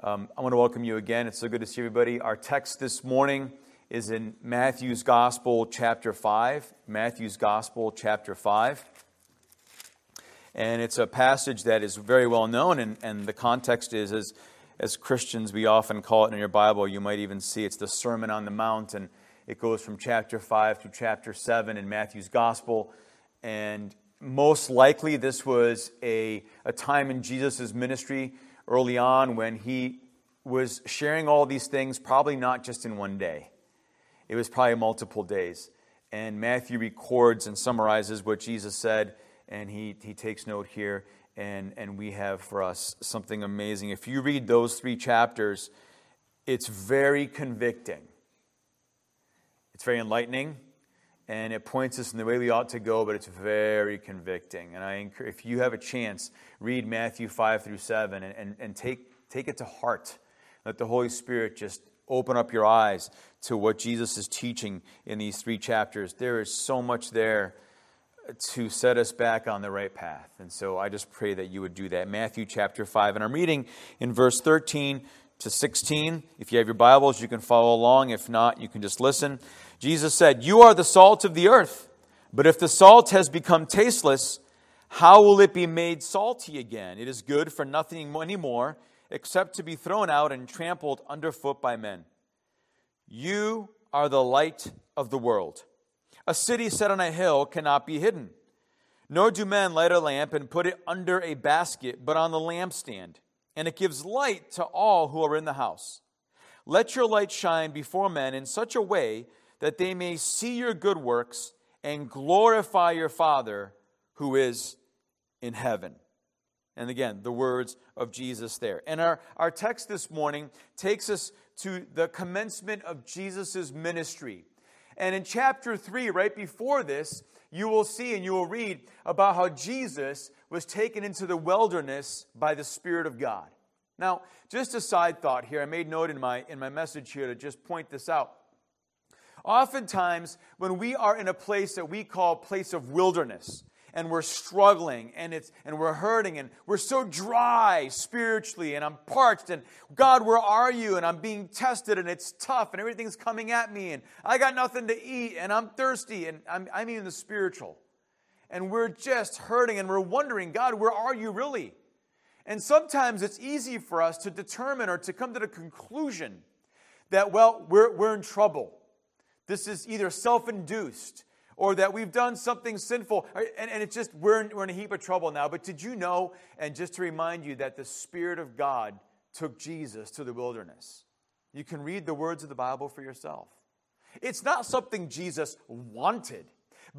Um, I want to welcome you again. It's so good to see everybody. Our text this morning is in Matthew's Gospel, chapter 5. Matthew's Gospel, chapter 5. And it's a passage that is very well known, and, and the context is as, as Christians, we often call it in your Bible. You might even see it's the Sermon on the Mount, and it goes from chapter 5 to chapter 7 in Matthew's Gospel. And most likely, this was a, a time in Jesus' ministry early on when he was sharing all these things, probably not just in one day. It was probably multiple days. And Matthew records and summarizes what Jesus said, and he, he takes note here, and, and we have for us something amazing. If you read those three chapters, it's very convicting. It's very enlightening, and it points us in the way we ought to go, but it's very convicting. And I encourage, if you have a chance, read Matthew 5 through 7 and, and, and take, take it to heart. Let the Holy Spirit just open up your eyes to what Jesus is teaching in these three chapters. There is so much there to set us back on the right path. And so I just pray that you would do that. Matthew chapter 5. And I'm reading in verse 13 to 16. If you have your Bibles, you can follow along. If not, you can just listen. Jesus said, You are the salt of the earth, but if the salt has become tasteless, how will it be made salty again? It is good for nothing anymore except to be thrown out and trampled underfoot by men. You are the light of the world. A city set on a hill cannot be hidden. Nor do men light a lamp and put it under a basket, but on the lampstand, and it gives light to all who are in the house. Let your light shine before men in such a way that they may see your good works and glorify your Father who is in heaven. And again, the words of Jesus there. And our, our text this morning takes us to the commencement of Jesus' ministry. And in chapter 3, right before this, you will see and you will read about how Jesus was taken into the wilderness by the Spirit of God. Now, just a side thought here, I made note in my, in my message here to just point this out. Oftentimes, when we are in a place that we call place of wilderness, and we're struggling and it's and we're hurting and we're so dry spiritually and I'm parched and God where are you? and I'm being tested and it's tough and everything's coming at me and I got nothing to eat and I'm thirsty and I'm, I mean the spiritual. And we're just hurting and we're wondering God where are you really? And sometimes it's easy for us to determine or to come to the conclusion that well we're, we're in trouble this is either self induced or that we've done something sinful. And, and it's just, we're in, we're in a heap of trouble now. But did you know, and just to remind you, that the Spirit of God took Jesus to the wilderness? You can read the words of the Bible for yourself. It's not something Jesus wanted.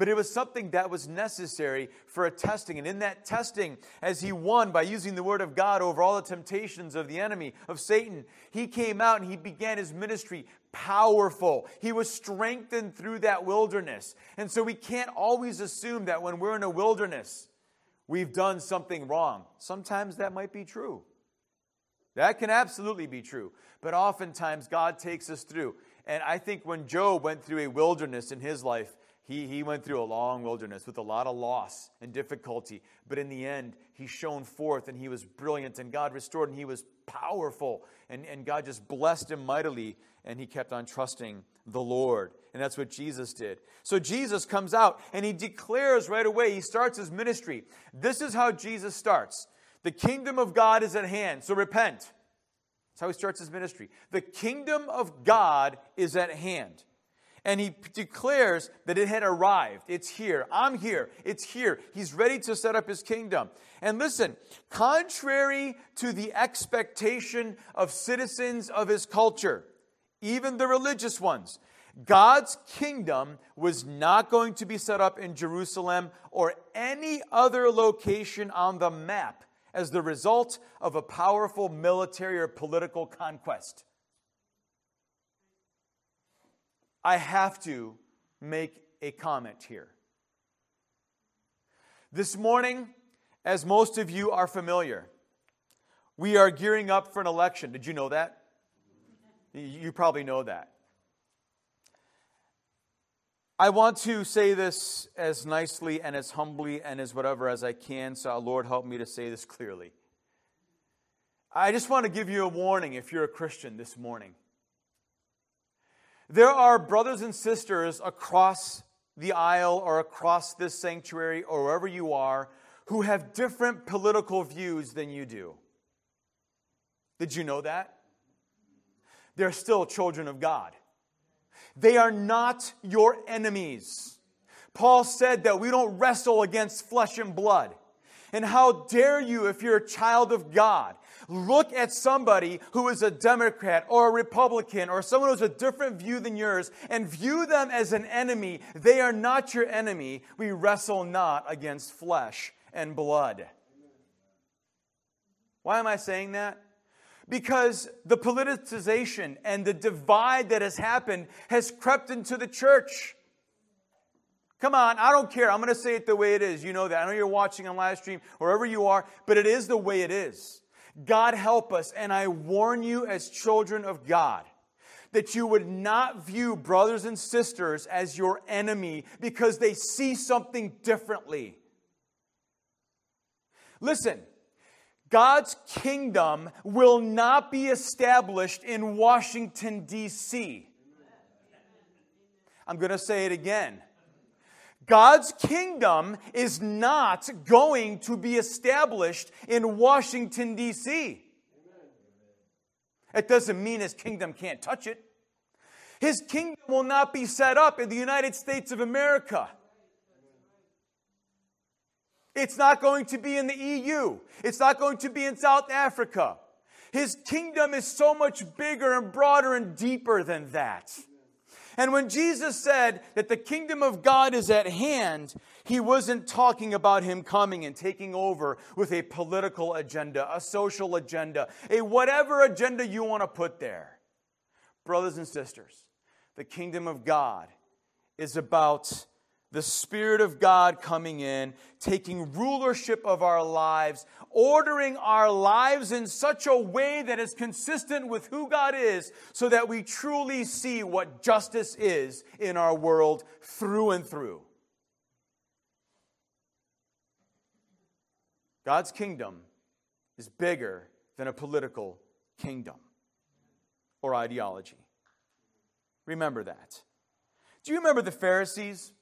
But it was something that was necessary for a testing. And in that testing, as he won by using the word of God over all the temptations of the enemy, of Satan, he came out and he began his ministry powerful. He was strengthened through that wilderness. And so we can't always assume that when we're in a wilderness, we've done something wrong. Sometimes that might be true. That can absolutely be true. But oftentimes God takes us through. And I think when Job went through a wilderness in his life, he, he went through a long wilderness with a lot of loss and difficulty. But in the end, he shone forth and he was brilliant and God restored and he was powerful. And, and God just blessed him mightily and he kept on trusting the Lord. And that's what Jesus did. So Jesus comes out and he declares right away, he starts his ministry. This is how Jesus starts The kingdom of God is at hand, so repent. That's how he starts his ministry. The kingdom of God is at hand. And he declares that it had arrived. It's here. I'm here. It's here. He's ready to set up his kingdom. And listen, contrary to the expectation of citizens of his culture, even the religious ones, God's kingdom was not going to be set up in Jerusalem or any other location on the map as the result of a powerful military or political conquest. I have to make a comment here. This morning, as most of you are familiar, we are gearing up for an election. Did you know that? You probably know that. I want to say this as nicely and as humbly and as whatever as I can, so Lord help me to say this clearly. I just want to give you a warning if you're a Christian this morning. There are brothers and sisters across the aisle or across this sanctuary or wherever you are who have different political views than you do. Did you know that? They're still children of God. They are not your enemies. Paul said that we don't wrestle against flesh and blood. And how dare you, if you're a child of God, look at somebody who is a Democrat or a Republican or someone who has a different view than yours and view them as an enemy. They are not your enemy. We wrestle not against flesh and blood. Why am I saying that? Because the politicization and the divide that has happened has crept into the church. Come on, I don't care. I'm going to say it the way it is. You know that. I know you're watching on live stream, wherever you are, but it is the way it is. God help us, and I warn you as children of God that you would not view brothers and sisters as your enemy because they see something differently. Listen, God's kingdom will not be established in Washington, D.C. I'm going to say it again. God's kingdom is not going to be established in Washington, D.C. It doesn't mean his kingdom can't touch it. His kingdom will not be set up in the United States of America. It's not going to be in the EU. It's not going to be in South Africa. His kingdom is so much bigger and broader and deeper than that. And when Jesus said that the kingdom of God is at hand, he wasn't talking about him coming and taking over with a political agenda, a social agenda, a whatever agenda you want to put there. Brothers and sisters, the kingdom of God is about the Spirit of God coming in, taking rulership of our lives, ordering our lives in such a way that is consistent with who God is, so that we truly see what justice is in our world through and through. God's kingdom is bigger than a political kingdom or ideology. Remember that. Do you remember the Pharisees?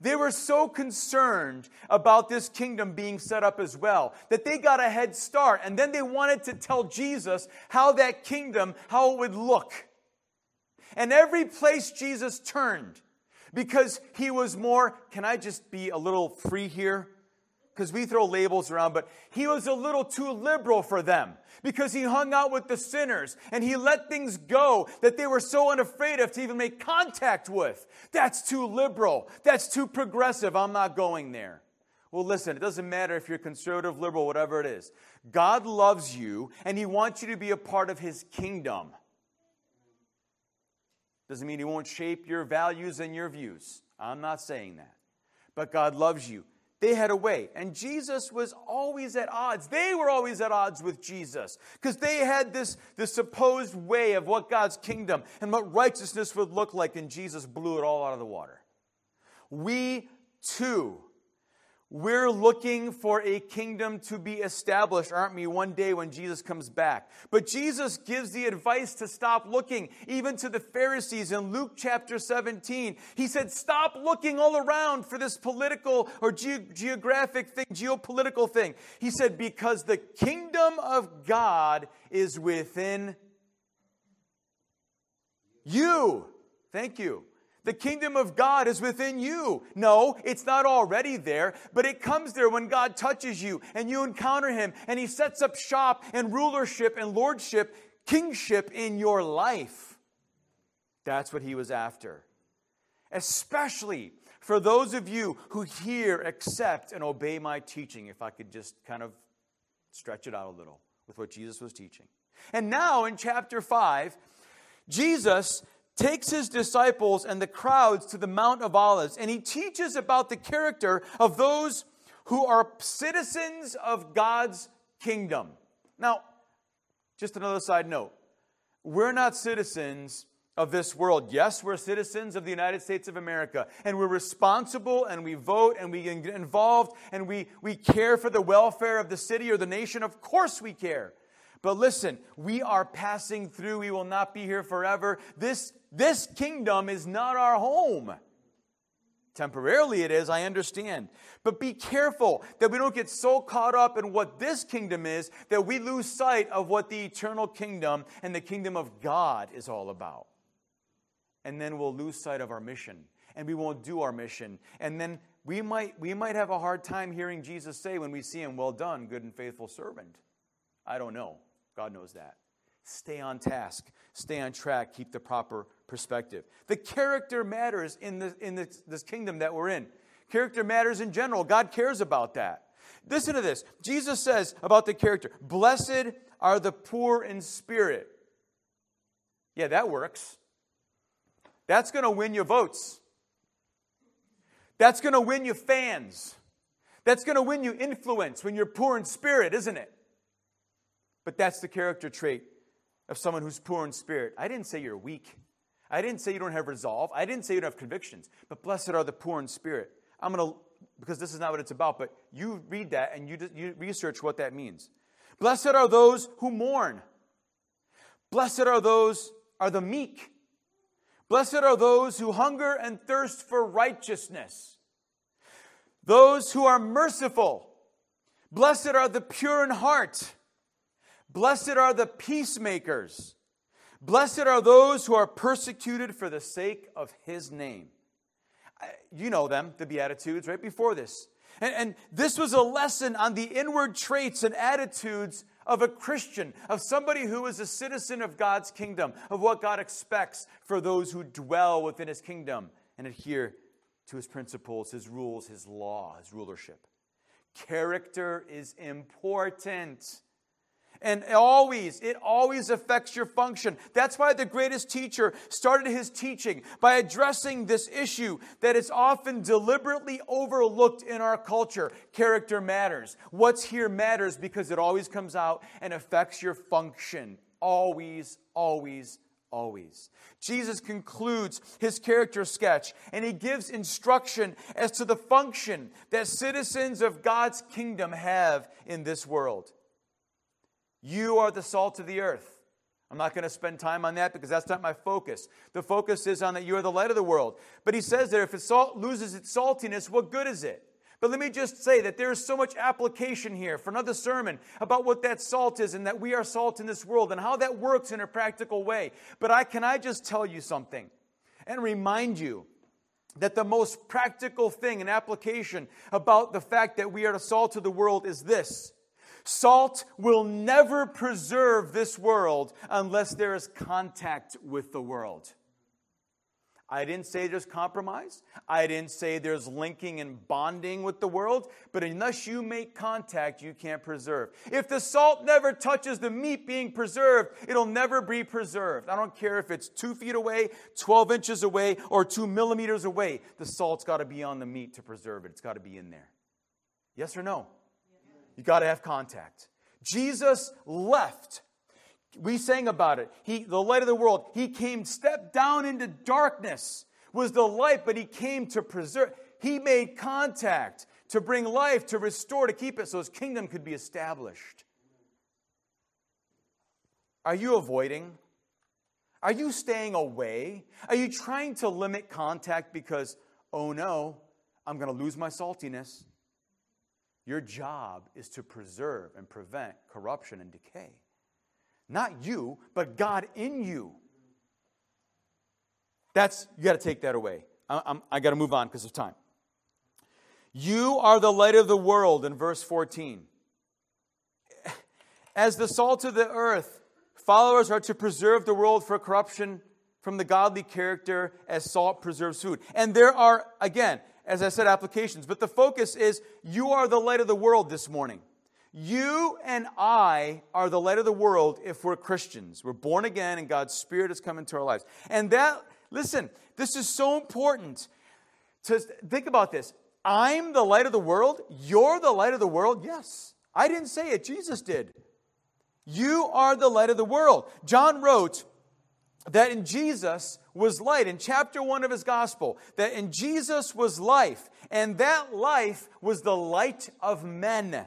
They were so concerned about this kingdom being set up as well that they got a head start and then they wanted to tell Jesus how that kingdom, how it would look. And every place Jesus turned, because he was more, can I just be a little free here? Because we throw labels around, but he was a little too liberal for them because he hung out with the sinners and he let things go that they were so unafraid of to even make contact with. That's too liberal. That's too progressive. I'm not going there. Well, listen, it doesn't matter if you're conservative, liberal, whatever it is. God loves you and he wants you to be a part of his kingdom. Doesn't mean he won't shape your values and your views. I'm not saying that. But God loves you. They had a way. And Jesus was always at odds. They were always at odds with Jesus because they had this, this supposed way of what God's kingdom and what righteousness would look like, and Jesus blew it all out of the water. We too we're looking for a kingdom to be established, aren't we, one day when Jesus comes back? But Jesus gives the advice to stop looking, even to the Pharisees in Luke chapter 17. He said, Stop looking all around for this political or ge- geographic thing, geopolitical thing. He said, Because the kingdom of God is within you. Thank you. The kingdom of God is within you. No, it's not already there, but it comes there when God touches you and you encounter Him and He sets up shop and rulership and lordship, kingship in your life. That's what He was after. Especially for those of you who hear, accept, and obey my teaching, if I could just kind of stretch it out a little with what Jesus was teaching. And now in chapter 5, Jesus takes his disciples and the crowds to the Mount of Olives, and he teaches about the character of those who are citizens of God's kingdom. Now, just another side note we're not citizens of this world. Yes, we're citizens of the United States of America, and we're responsible and we vote and we get involved and we, we care for the welfare of the city or the nation. Of course, we care. But listen, we are passing through. We will not be here forever. This, this kingdom is not our home. Temporarily it is, I understand. But be careful that we don't get so caught up in what this kingdom is that we lose sight of what the eternal kingdom and the kingdom of God is all about. And then we'll lose sight of our mission and we won't do our mission. And then we might, we might have a hard time hearing Jesus say when we see him, Well done, good and faithful servant. I don't know. God knows that. Stay on task, stay on track, keep the proper perspective. The character matters in, the, in this, this kingdom that we're in. Character matters in general. God cares about that. Listen to this. Jesus says about the character Blessed are the poor in spirit. Yeah, that works. That's going to win you votes. That's going to win you fans. That's going to win you influence when you're poor in spirit, isn't it? But that's the character trait of someone who's poor in spirit. I didn't say you're weak. I didn't say you don't have resolve. I didn't say you don't have convictions. But blessed are the poor in spirit. I'm going to, because this is not what it's about, but you read that and you, you research what that means. Blessed are those who mourn. Blessed are those, are the meek. Blessed are those who hunger and thirst for righteousness. Those who are merciful. Blessed are the pure in heart. Blessed are the peacemakers. Blessed are those who are persecuted for the sake of his name. You know them, the Beatitudes, right before this. And, and, this was a lesson on the inward traits and attitudes of a Christian, of somebody who is a citizen of God's kingdom, of what God expects for those who dwell within his kingdom and adhere to his principles, his rules, his law, his rulership. Character is important. And always, it always affects your function. That's why the greatest teacher started his teaching by addressing this issue that is often deliberately overlooked in our culture. Character matters. What's here matters because it always comes out and affects your function. Always, always, always. Jesus concludes his character sketch and he gives instruction as to the function that citizens of God's kingdom have in this world. You are the salt of the earth. I'm not going to spend time on that because that's not my focus. The focus is on that you are the light of the world. But he says that if it salt loses its saltiness, what good is it? But let me just say that there is so much application here for another sermon about what that salt is and that we are salt in this world and how that works in a practical way. But I can I just tell you something and remind you that the most practical thing and application about the fact that we are the salt of the world is this Salt will never preserve this world unless there is contact with the world. I didn't say there's compromise. I didn't say there's linking and bonding with the world. But unless you make contact, you can't preserve. If the salt never touches the meat being preserved, it'll never be preserved. I don't care if it's two feet away, 12 inches away, or two millimeters away. The salt's got to be on the meat to preserve it. It's got to be in there. Yes or no? You got to have contact. Jesus left. We sang about it. He, the light of the world, he came, stepped down into darkness, was the light, but he came to preserve. He made contact to bring life, to restore, to keep it so his kingdom could be established. Are you avoiding? Are you staying away? Are you trying to limit contact because, oh no, I'm going to lose my saltiness? Your job is to preserve and prevent corruption and decay. Not you, but God in you. That's, you got to take that away. I, I got to move on because of time. You are the light of the world in verse 14. As the salt of the earth, followers are to preserve the world for corruption from the godly character as salt preserves food. And there are, again, as I said, applications. But the focus is you are the light of the world this morning. You and I are the light of the world if we're Christians. We're born again and God's Spirit has come into our lives. And that, listen, this is so important to think about this. I'm the light of the world. You're the light of the world. Yes. I didn't say it, Jesus did. You are the light of the world. John wrote, that in Jesus was light, in chapter 1 of his gospel, that in Jesus was life, and that life was the light of men.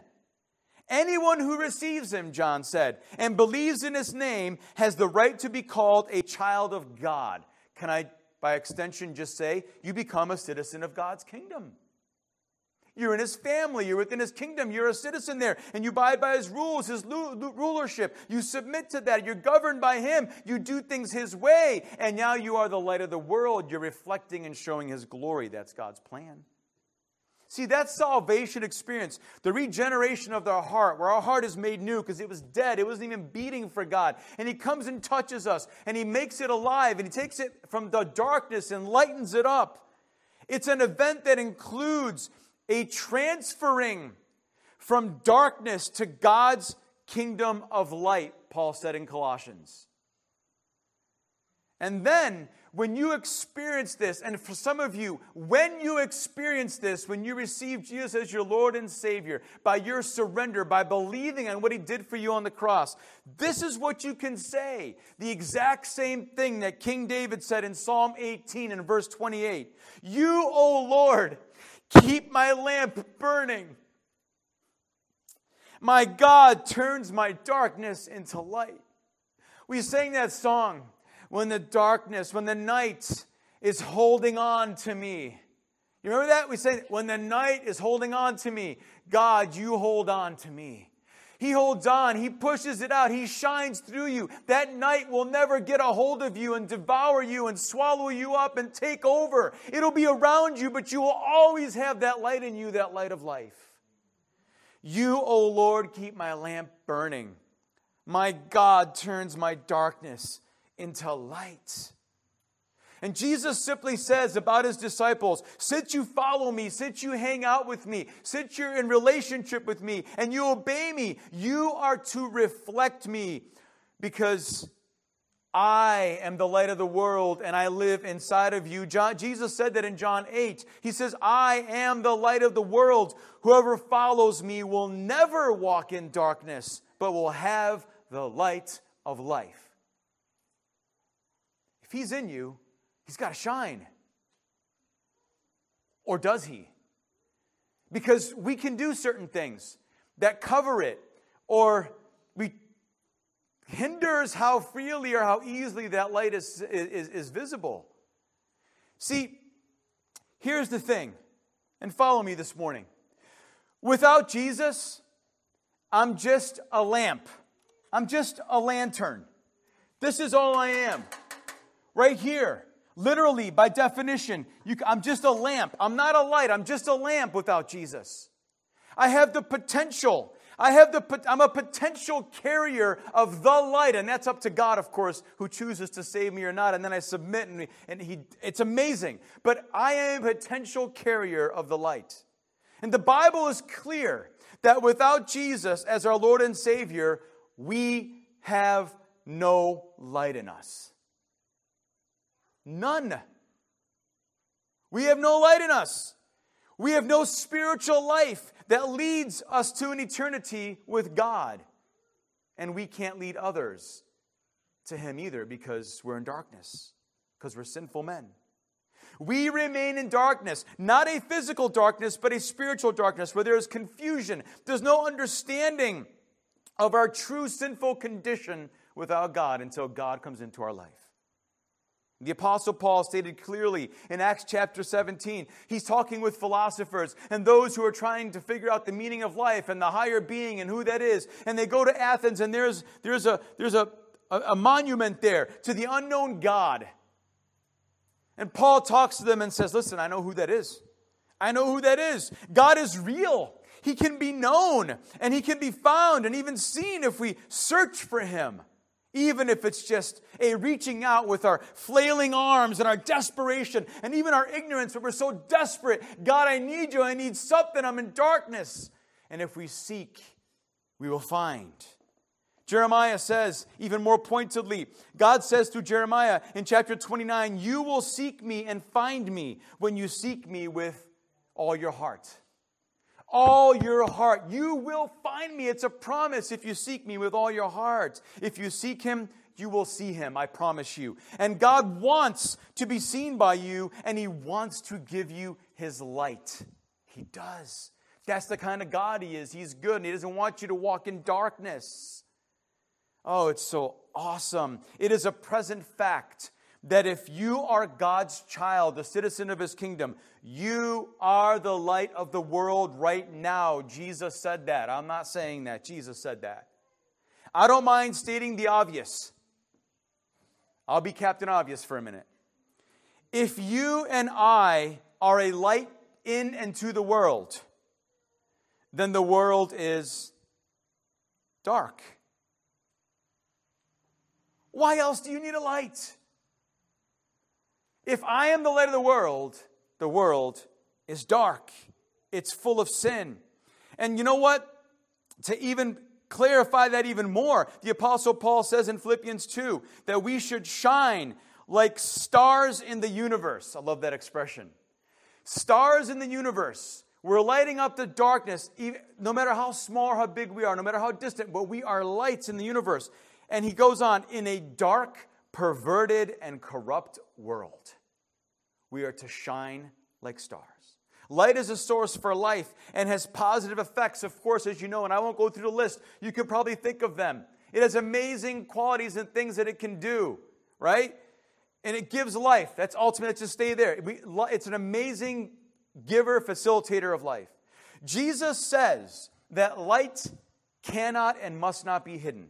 Anyone who receives him, John said, and believes in his name has the right to be called a child of God. Can I, by extension, just say, you become a citizen of God's kingdom? You're in his family. You're within his kingdom. You're a citizen there. And you abide by his rules, his rulership. You submit to that. You're governed by him. You do things his way. And now you are the light of the world. You're reflecting and showing his glory. That's God's plan. See, that salvation experience, the regeneration of our heart, where our heart is made new because it was dead, it wasn't even beating for God. And He comes and touches us, and He makes it alive, and He takes it from the darkness and lightens it up. It's an event that includes a transferring from darkness to God's kingdom of light, Paul said in Colossians. And then when you experience this, and for some of you, when you experience this, when you receive Jesus as your Lord and Savior, by your surrender, by believing on what He did for you on the cross, this is what you can say. The exact same thing that King David said in Psalm 18 and verse 28 You, O Lord, keep my lamp burning. My God turns my darkness into light. We sang that song when the darkness, when the night is holding on to me. You remember that? We say, when the night is holding on to me, God, you hold on to me. He holds on. He pushes it out. He shines through you. That night will never get a hold of you and devour you and swallow you up and take over. It'll be around you, but you will always have that light in you, that light of life. You, O oh Lord, keep my lamp burning. My God turns my darkness into light. And Jesus simply says about his disciples, since you follow me, since you hang out with me, since you're in relationship with me, and you obey me, you are to reflect me because I am the light of the world and I live inside of you. John, Jesus said that in John 8. He says, I am the light of the world. Whoever follows me will never walk in darkness, but will have the light of life. If he's in you, he's got to shine. Or does he? Because we can do certain things that cover it or we hinders how freely or how easily that light is, is, is visible. See, here's the thing, and follow me this morning. Without Jesus, I'm just a lamp. I'm just a lantern. This is all I am right here. Literally, by definition, you, I'm just a lamp. I'm not a light. I'm just a lamp without Jesus. I have the potential. I have the, I'm a potential carrier of the light, and that's up to God, of course, who chooses to save me or not. And then I submit, and, and he, it's amazing. But I am a potential carrier of the light. And the Bible is clear that without Jesus as our Lord and Savior, we have no light in us. None. We have no light in us. We have no spiritual life that leads us to an eternity with God. And we can't lead others to Him either because we're in darkness, because we're sinful men. We remain in darkness, not a physical darkness, but a spiritual darkness where there is confusion. There's no understanding of our true sinful condition without God until God comes into our life. The Apostle Paul stated clearly in Acts chapter 17, he's talking with philosophers and those who are trying to figure out the meaning of life and the higher being and who that is. And they go to Athens and there's, there's, a, there's a, a, a monument there to the unknown God. And Paul talks to them and says, Listen, I know who that is. I know who that is. God is real. He can be known and he can be found and even seen if we search for him even if it's just a reaching out with our flailing arms and our desperation and even our ignorance, but we're so desperate. God, I need you. I need something. I'm in darkness. And if we seek, we will find. Jeremiah says, even more pointedly, God says through Jeremiah in chapter 29, You will seek me and find me when you seek me with all your heart all your heart. You will find me. It's a promise if you seek me with all your heart. If you seek him, you will see him, I promise you. And God wants to be seen by you, and he wants to give you his light. He does. That's the kind of God He is. He's good and He doesn't want you to walk in darkness. Oh, it's so awesome. It is a present fact that if you are God's child, the citizen of His kingdom, you are the light of the world right now. Jesus said that. I'm not saying that. Jesus said that. I don't mind stating the obvious. I'll be Captain Obvious for a minute. If you and I are a light in and to the world, then the world is dark. Why else do you need a light? If I am the light of the world, the world is dark. It's full of sin. And you know what? To even clarify that even more, the Apostle Paul says in Philippians 2 that we should shine like stars in the universe. I love that expression. Stars in the universe. We're lighting up the darkness, no matter how small or how big we are, no matter how distant, but we are lights in the universe. And he goes on, in a dark, perverted, and corrupt world, we are to shine like stars. Light is a source for life and has positive effects, of course, as you know, and I won't go through the list. You can probably think of them. It has amazing qualities and things that it can do, right? And it gives life. That's ultimate. It's just stay there. It's an amazing giver, facilitator of life. Jesus says that light cannot and must not be hidden.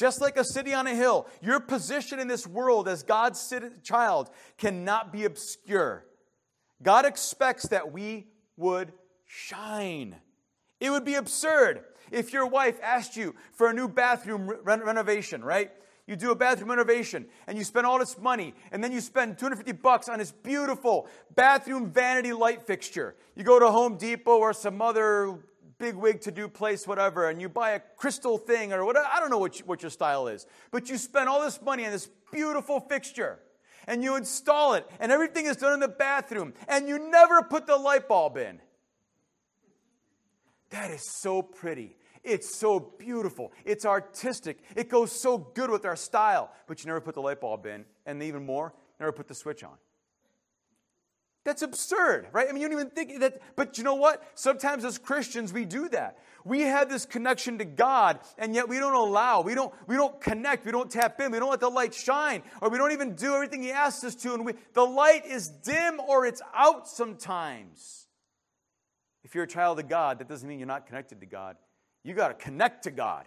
Just like a city on a hill, your position in this world as God's child cannot be obscure. God expects that we would shine. It would be absurd if your wife asked you for a new bathroom re- renovation, right? You do a bathroom renovation and you spend all this money and then you spend 250 bucks on this beautiful bathroom vanity light fixture. You go to Home Depot or some other big wig to do place, whatever, and you buy a crystal thing or whatever. I don't know what, you, what your style is, but you spend all this money on this beautiful fixture and you install it, and everything is done in the bathroom, and you never put the light bulb in. That is so pretty. It's so beautiful. It's artistic. It goes so good with our style, but you never put the light bulb in, and even more, never put the switch on. That's absurd, right? I mean, you don't even think that, but you know what? Sometimes as Christians, we do that. We have this connection to God, and yet we don't allow, we don't, we don't connect, we don't tap in, we don't let the light shine, or we don't even do everything He asks us to, and we, the light is dim or it's out sometimes. If you're a child of God, that doesn't mean you're not connected to God. You got to connect to God.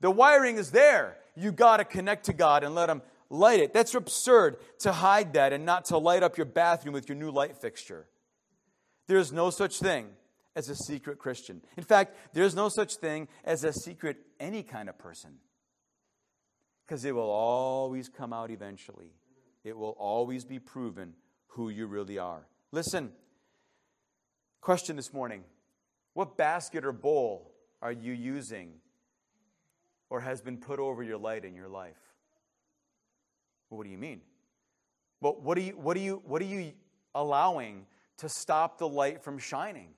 The wiring is there. You got to connect to God and let Him light it. That's absurd to hide that and not to light up your bathroom with your new light fixture. There is no such thing as a secret Christian. In fact, there's no such thing as a secret any kind of person. Because it will always come out eventually. It will always be proven who you really are. Listen, question this morning What basket or bowl are you using or has been put over your light in your life? What do you mean? Well, what are you, what are you, what are you allowing to stop the light from shining?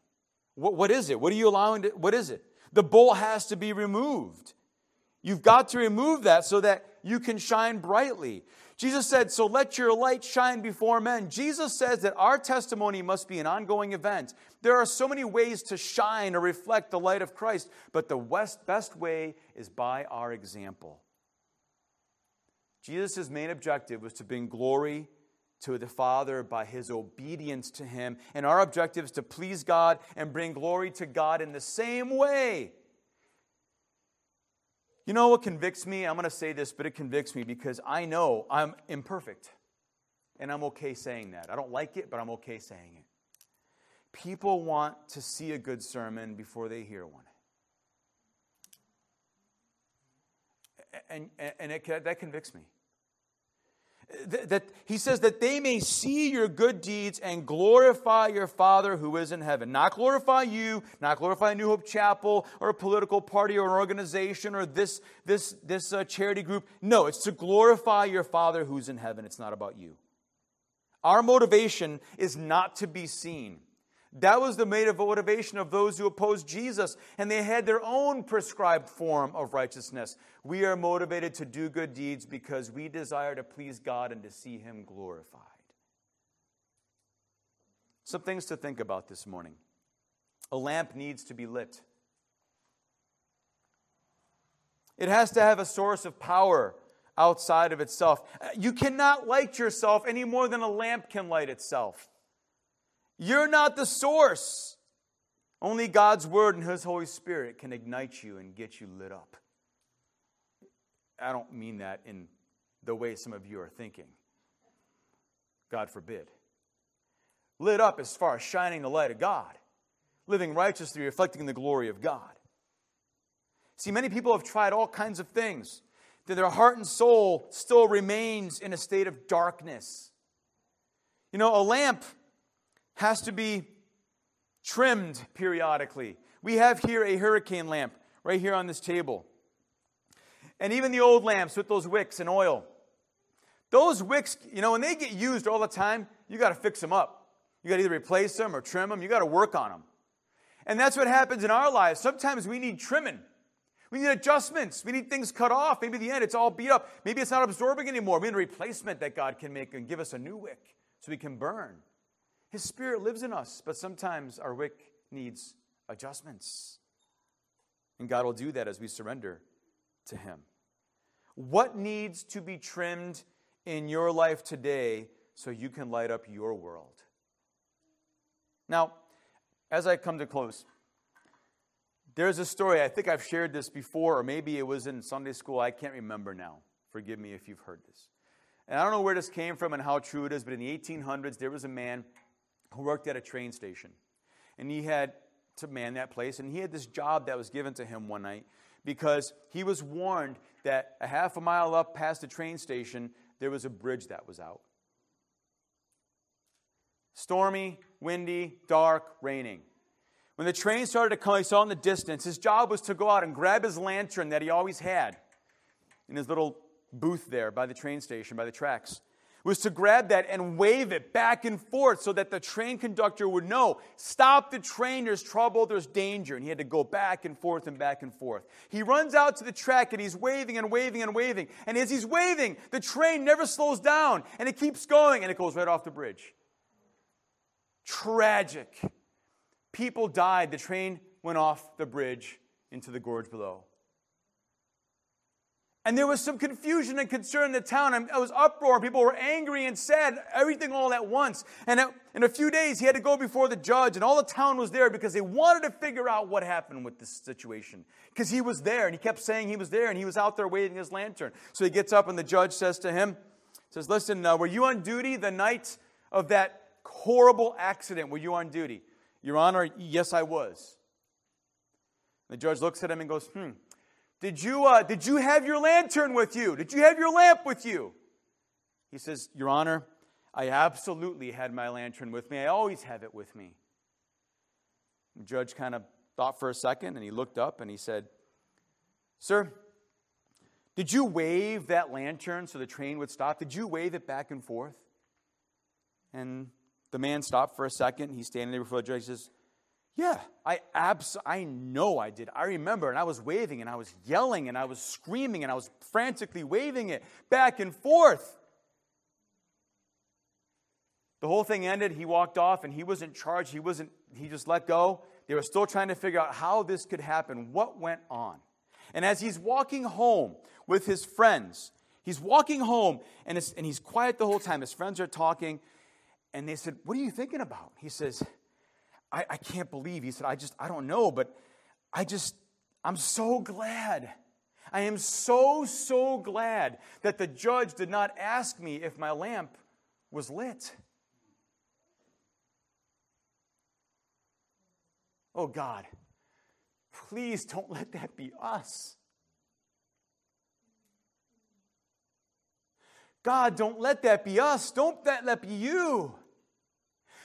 What, what is it? What are you allowing to, what is it? The bowl has to be removed. You've got to remove that so that you can shine brightly. Jesus said, So let your light shine before men. Jesus says that our testimony must be an ongoing event. There are so many ways to shine or reflect the light of Christ, but the best way is by our example. Jesus' main objective was to bring glory to the Father by his obedience to him. And our objective is to please God and bring glory to God in the same way. You know what convicts me? I'm going to say this, but it convicts me because I know I'm imperfect. And I'm okay saying that. I don't like it, but I'm okay saying it. People want to see a good sermon before they hear one. And, and, it, that convicts me that he says that they may see your good deeds and glorify your Father who is in heaven. Not glorify you, not glorify New Hope Chapel or a political party or an organization or this, this, this uh, charity group. No, it's to glorify your Father who's in heaven. It's not about you. Our motivation is not to be seen. That was the motivation of those who opposed Jesus, and they had their own prescribed form of righteousness. We are motivated to do good deeds because we desire to please God and to see Him glorified. Some things to think about this morning. A lamp needs to be lit. It has to have a source of power outside of itself. You cannot light yourself any more than a lamp can light itself. You're not the source. Only God's Word and His Holy Spirit can ignite you and get you lit up. I don't mean that in the way some of you are thinking. God forbid. Lit up as far as shining the light of God, living righteously, reflecting the glory of God. See, many people have tried all kinds of things that their heart and soul still remains in a state of darkness. You know, a lamp has to be trimmed periodically. We have here a hurricane lamp right here on this table. And even the old lamps with those wicks and oil. Those wicks, you know, when they get used all the time, you got to fix them up. You got to either replace them or trim them. You got to work on them. And that's what happens in our lives. Sometimes we need trimming. We need adjustments. We need things cut off. Maybe the end, it's all beat up. Maybe it's not absorbing anymore. We need a replacement that God can make and give us a new wick so we can burn. His Spirit lives in us, but sometimes our wick needs adjustments. And God will do that as we surrender to Him. What needs to be trimmed in your life today so you can light up your world? Now, as I come to close, there's a story, I think I've shared this before, or maybe it was in Sunday school. I can't remember now. Forgive me if you've heard this. And I don't know where this came from and how true it is, but in the 1800s, there was a man who worked at a train station. And he had to man that place, and he had this job that was given to him one night because he was warned that a half a mile up past the train station, there was a bridge that was out. Stormy, windy, dark, raining. When the train started to come, he saw in the distance, his job was to go out and grab his lantern that he always had in his little booth there by the train station, by the tracks. Was to grab that and wave it back and forth so that the train conductor would know stop the train, there's trouble, there's danger. And he had to go back and forth and back and forth. He runs out to the track and he's waving and waving and waving. And as he's waving, the train never slows down and it keeps going and it goes right off the bridge. Tragic. People died. The train went off the bridge into the gorge below. And there was some confusion and concern in the town. It was uproar. People were angry and sad, everything all at once. And in a few days, he had to go before the judge, and all the town was there because they wanted to figure out what happened with this situation. Because he was there, and he kept saying he was there, and he was out there waving his lantern. So he gets up, and the judge says to him, says, Listen, uh, were you on duty the night of that horrible accident? Were you on duty? Your Honor, yes, I was. The judge looks at him and goes, Hmm, did you, uh, did you have your lantern with you? Did you have your lamp with you? He says, Your Honor, I absolutely had my lantern with me. I always have it with me. The judge kind of thought for a second and he looked up and he said, Sir, did you wave that lantern so the train would stop? Did you wave it back and forth? And the man stopped for a second. He's standing there before the judge. He says, Yeah, I abs- I know I did. I remember, and I was waving, and I was yelling, and I was screaming, and I was frantically waving it back and forth. The whole thing ended. He walked off, and he wasn't charged. He wasn't. He just let go. They were still trying to figure out how this could happen. What went on? And as he's walking home with his friends, he's walking home, and, and he's quiet the whole time. His friends are talking. And they said, What are you thinking about? He says, I, I can't believe. He said, I just, I don't know, but I just, I'm so glad. I am so, so glad that the judge did not ask me if my lamp was lit. Oh God, please don't let that be us. God, don't let that be us. Don't let that be you.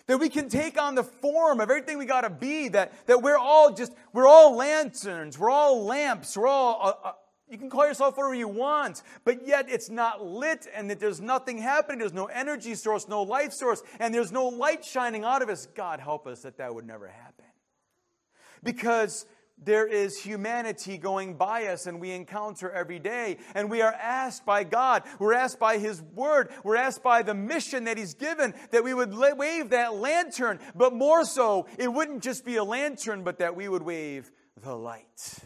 That we can take on the form of everything we got to be. That, that we're all just, we're all lanterns. We're all lamps. We're all, uh, uh, you can call yourself whatever you want, but yet it's not lit and that there's nothing happening. There's no energy source, no life source, and there's no light shining out of us. God help us that that would never happen. Because there is humanity going by us and we encounter every day. And we are asked by God, we're asked by His Word, we're asked by the mission that He's given that we would wave that lantern. But more so, it wouldn't just be a lantern, but that we would wave the light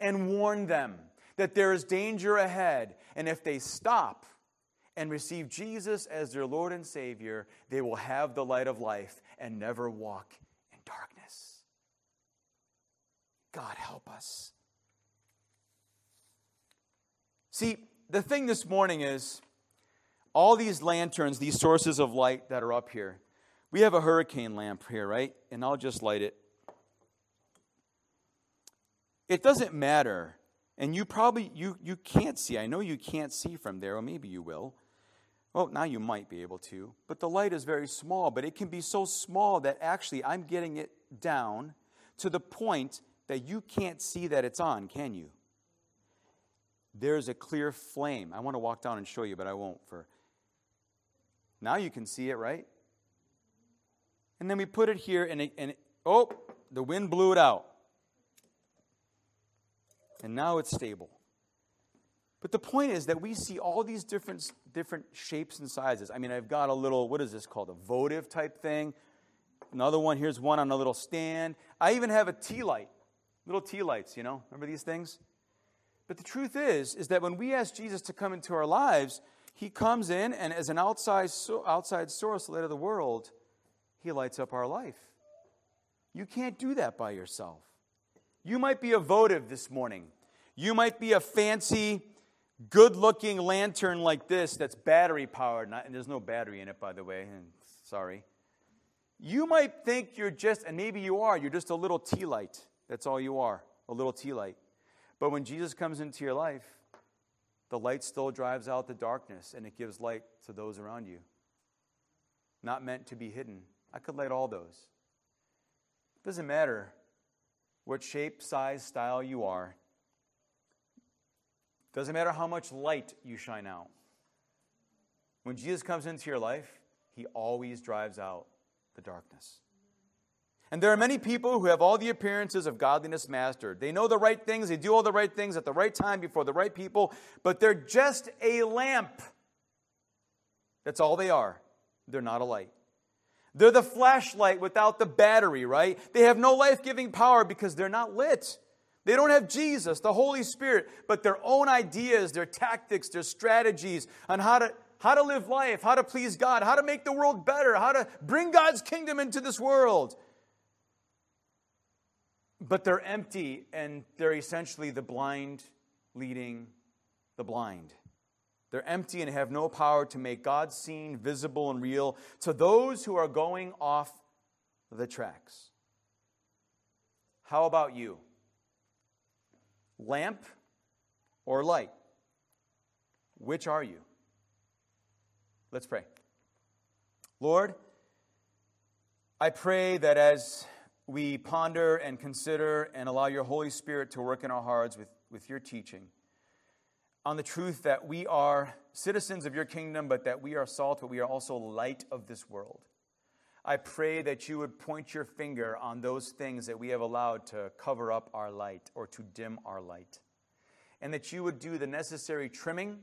and warn them that there is danger ahead. And if they stop and receive Jesus as their Lord and Savior, they will have the light of life and never walk in darkness. God, help us. See, the thing this morning is all these lanterns, these sources of light that are up here. We have a hurricane lamp here, right? And I'll just light it. It doesn't matter. And you probably you you can't see. I know you can't see from there, or maybe you will. Well, now you might be able to, but the light is very small, but it can be so small that actually I'm getting it down to the point that you can't see that it's on, can you? There's a clear flame. I want to walk down and show you, but I won't for Now you can see it, right? And then we put it here and it, and it, oh, the wind blew it out. And now it's stable. But the point is that we see all these different, different shapes and sizes. I mean, I've got a little, what is this called? A votive type thing. Another one, here's one on a little stand. I even have a tea light, little tea lights, you know? Remember these things? But the truth is, is that when we ask Jesus to come into our lives, he comes in and as an outside, outside source, light of the world, he lights up our life. You can't do that by yourself. You might be a votive this morning. You might be a fancy, good looking lantern like this that's battery powered, and there's no battery in it, by the way, and sorry. You might think you're just, and maybe you are, you're just a little tea light. That's all you are, a little tea light. But when Jesus comes into your life, the light still drives out the darkness and it gives light to those around you. Not meant to be hidden. I could light all those. It doesn't matter what shape, size, style you are. It Doesn't matter how much light you shine out. When Jesus comes into your life, he always drives out the darkness. And there are many people who have all the appearances of godliness mastered. They know the right things, they do all the right things at the right time before the right people, but they're just a lamp. That's all they are. They're not a light. They're the flashlight without the battery, right? They have no life giving power because they're not lit. They don't have Jesus, the Holy Spirit, but their own ideas, their tactics, their strategies on how to, how to live life, how to please God, how to make the world better, how to bring God's kingdom into this world. But they're empty and they're essentially the blind leading the blind. They're empty and have no power to make God seen, visible, and real to those who are going off the tracks. How about you? Lamp or light? Which are you? Let's pray. Lord, I pray that as we ponder and consider and allow your Holy Spirit to work in our hearts with, with your teaching, on the truth that we are citizens of your kingdom, but that we are salt, but we are also light of this world. I pray that you would point your finger on those things that we have allowed to cover up our light or to dim our light. And that you would do the necessary trimming,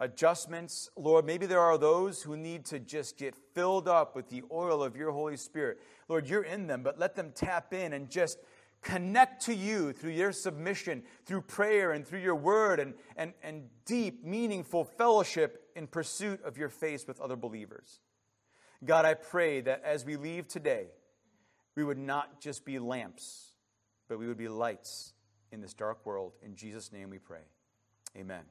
adjustments. Lord, maybe there are those who need to just get filled up with the oil of your Holy Spirit. Lord, you're in them, but let them tap in and just connect to you through your submission, through prayer, and through your word, and, and, and deep, meaningful fellowship in pursuit of your face with other believers. God, I pray that as we leave today, we would not just be lamps, but we would be lights in this dark world. In Jesus' name we pray. Amen.